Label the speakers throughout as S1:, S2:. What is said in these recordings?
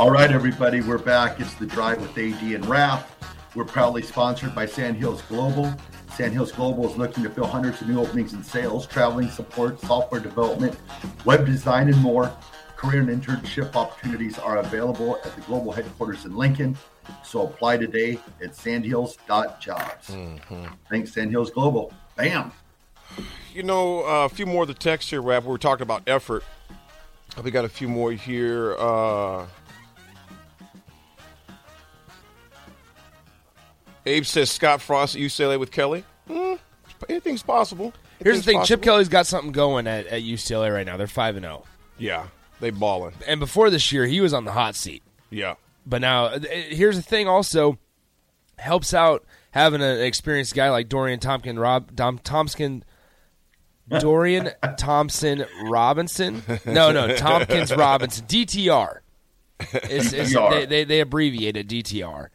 S1: All right, everybody, we're back. It's the drive with AD and Raff. We're proudly sponsored by Sandhills Global. Sandhills Global is looking to fill hundreds of new openings in sales, traveling support, software development, web design, and more. Career and internship opportunities are available at the global headquarters in Lincoln. So apply today at sandhills.jobs. Mm-hmm. Thanks, Sandhills Global. Bam.
S2: You know, uh, a few more of the text here, Raff. We were talking about effort. We got a few more here. Uh, Abe says Scott Frost at UCLA with Kelly. Mm, anything's possible.
S3: Here's the thing:
S2: possible.
S3: Chip Kelly's got something going at, at UCLA right now. They're five and zero.
S2: Yeah, they balling.
S3: And before this year, he was on the hot seat.
S2: Yeah,
S3: But now, uh, here's the thing: also helps out having an experienced guy like Dorian Tompkin, Rob Dom Thompson, Dorian Thompson Robinson. No, no, Tompkins Robinson. DTR. It's, it's. They, they they abbreviate it DTR.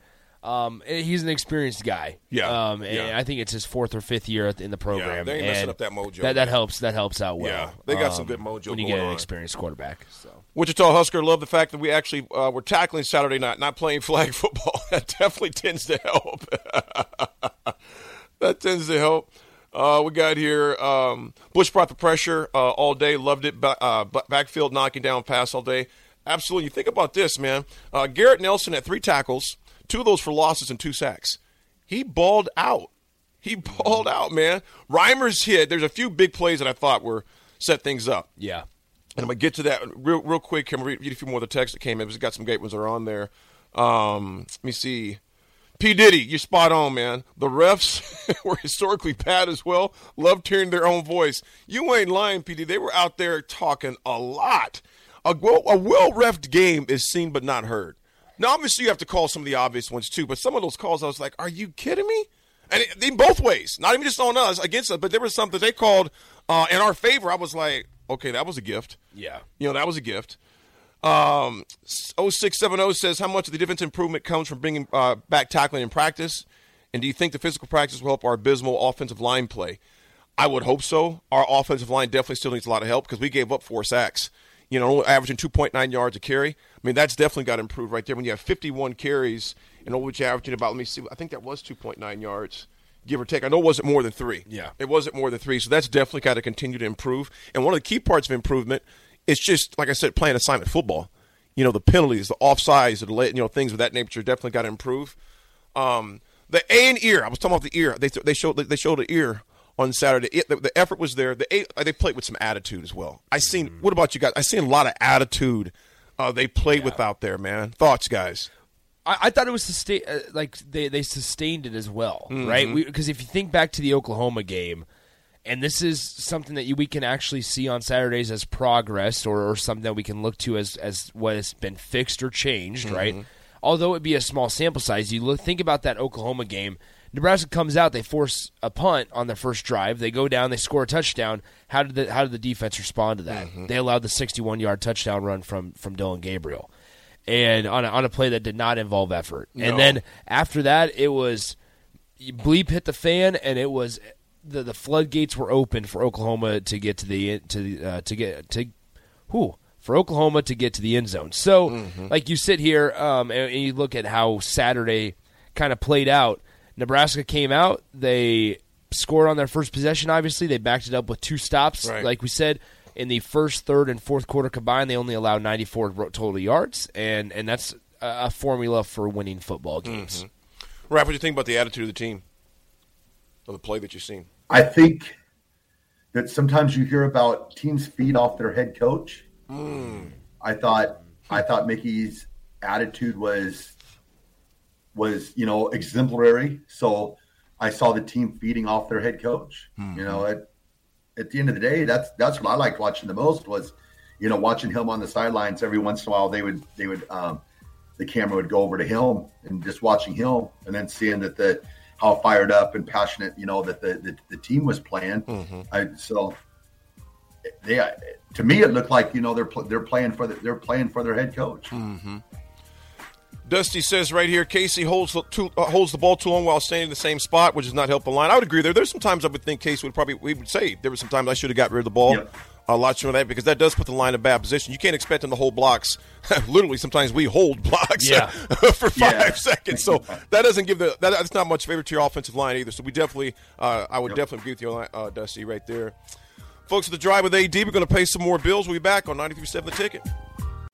S3: Um, he's an experienced guy.
S2: Yeah,
S3: Um, and
S2: yeah.
S3: I think it's his fourth or fifth year in the program.
S2: they ain't messing up that mojo,
S3: That, that helps. That helps out well.
S2: Yeah, they got some
S3: um,
S2: good mojo
S3: when you get an experienced quarterback. So.
S2: Wichita Husker love the fact that we actually uh, we're tackling Saturday night, not playing flag football. that definitely tends to help. that tends to help. Uh, we got here. Um, Busch brought the pressure uh, all day. Loved it. Ba- uh, backfield knocking down pass all day. Absolutely. You think about this, man. Uh, Garrett Nelson had three tackles, two of those for losses and two sacks. He balled out. He balled out, man. Reimer's hit. There's a few big plays that I thought were set things up.
S3: Yeah.
S2: And I'm gonna get to that real, real quick. Can we read a few more of the texts that came in? We've got some great ones that are on there. Um, let me see. P Diddy, you're spot on, man. The refs were historically bad as well. Loved hearing their own voice. You ain't lying, P Diddy. They were out there talking a lot. A well, a well refed game is seen but not heard. Now, obviously, you have to call some of the obvious ones too. But some of those calls, I was like, "Are you kidding me?" And it, in both ways, not even just on us against us, but there was something they called uh, in our favor. I was like, "Okay, that was a gift."
S3: Yeah.
S2: You know, that was a gift. Um, 0670 says, How much of the defense improvement comes from bringing uh, back tackling in practice? And do you think the physical practice will help our abysmal offensive line play? I would hope so. Our offensive line definitely still needs a lot of help because we gave up four sacks. You know, averaging 2.9 yards a carry. I mean, that's definitely got to improve right there. When you have 51 carries and only averaging about, let me see, I think that was 2.9 yards, give or take. I know it wasn't more than three.
S3: Yeah.
S2: It wasn't more than three. So that's definitely got to continue to improve. And one of the key parts of improvement is just, like I said, playing assignment football. You know, the penalties, the offsides, the you know, things of that nature definitely got to improve. Um, the A and ear, I was talking about the ear. They, they showed they showed the ear on Saturday. It, the, the effort was there. The A, they played with some attitude as well. I seen. What about you guys? I seen a lot of attitude. Uh, they played with out there, man. Thoughts, guys?
S3: I, I thought it was sustain, uh, like they, they sustained it as well,
S2: Mm-hmm.
S3: right? Because if you think back to the Oklahoma game, and this is something that you, we can actually see on Saturdays as progress, or, or something that we can look to as as what has been fixed or changed,
S2: Mm-hmm.
S3: right? Although it be a small sample size, you look think about that Oklahoma game. Nebraska comes out, they force a punt on their first drive. They go down, they score a touchdown. How did the how did the defense respond to that?
S2: Mm-hmm.
S3: They allowed the 61 yard touchdown run from from Dillon Gabriel and on a, on a play that did not involve effort.
S2: No.
S3: And then after that, it was bleep hit the fan, and it was the the floodgates were open for Oklahoma to get to the to the, uh, to get to who for Oklahoma to get to the end zone. So,
S2: Mm-hmm.
S3: like you sit here um, and, and you look at how Saturday kind of played out. Nebraska came out, they scored on their first possession. Obviously, they backed it up with two stops,
S2: Right.
S3: like we said. In the first, third, and fourth quarter combined, they only allowed 94 total yards, and and that's a, a formula for winning football games.
S2: Mm-hmm. Raff, what do you think about the attitude of the team, of the play that you've seen?
S1: I think that sometimes you hear about teams feed off their head coach. Mm. I thought I thought Mickey's attitude was was you know exemplary. So I saw the team feeding off their head coach. Hmm. You know, at at the end of the day, that's that's what I liked watching the most was you know watching him on the sidelines. Every once in a while, they would they would um, the camera would go over to him and just watching him, and then seeing that the how fired up and passionate you know that the the, the team was playing. Mm-hmm. I, so they to me it looked like you know they're they're playing for the, they're playing for their head coach. Mm-hmm.
S2: Dusty says right here, Casey holds the, too, uh, holds the ball too long while staying in the same spot, which does not help the line. I would agree there. There's some times I would think Casey would probably we would say there were some times I should have got rid of the ball
S1: Yep.
S2: a lot sooner than that because that does put the line in a bad position. You can't expect them to hold blocks. Literally, sometimes we hold blocks
S3: Yeah.
S2: for five
S1: Yeah.
S2: seconds. So that doesn't give the that, that's not much favor to your offensive line either. So we definitely, uh, I would
S1: Yep.
S2: definitely agree with you, uh, Dusty, right there. Folks, the drive with AD, we're going to pay some more bills. We'll be back on 93.7 The Ticket.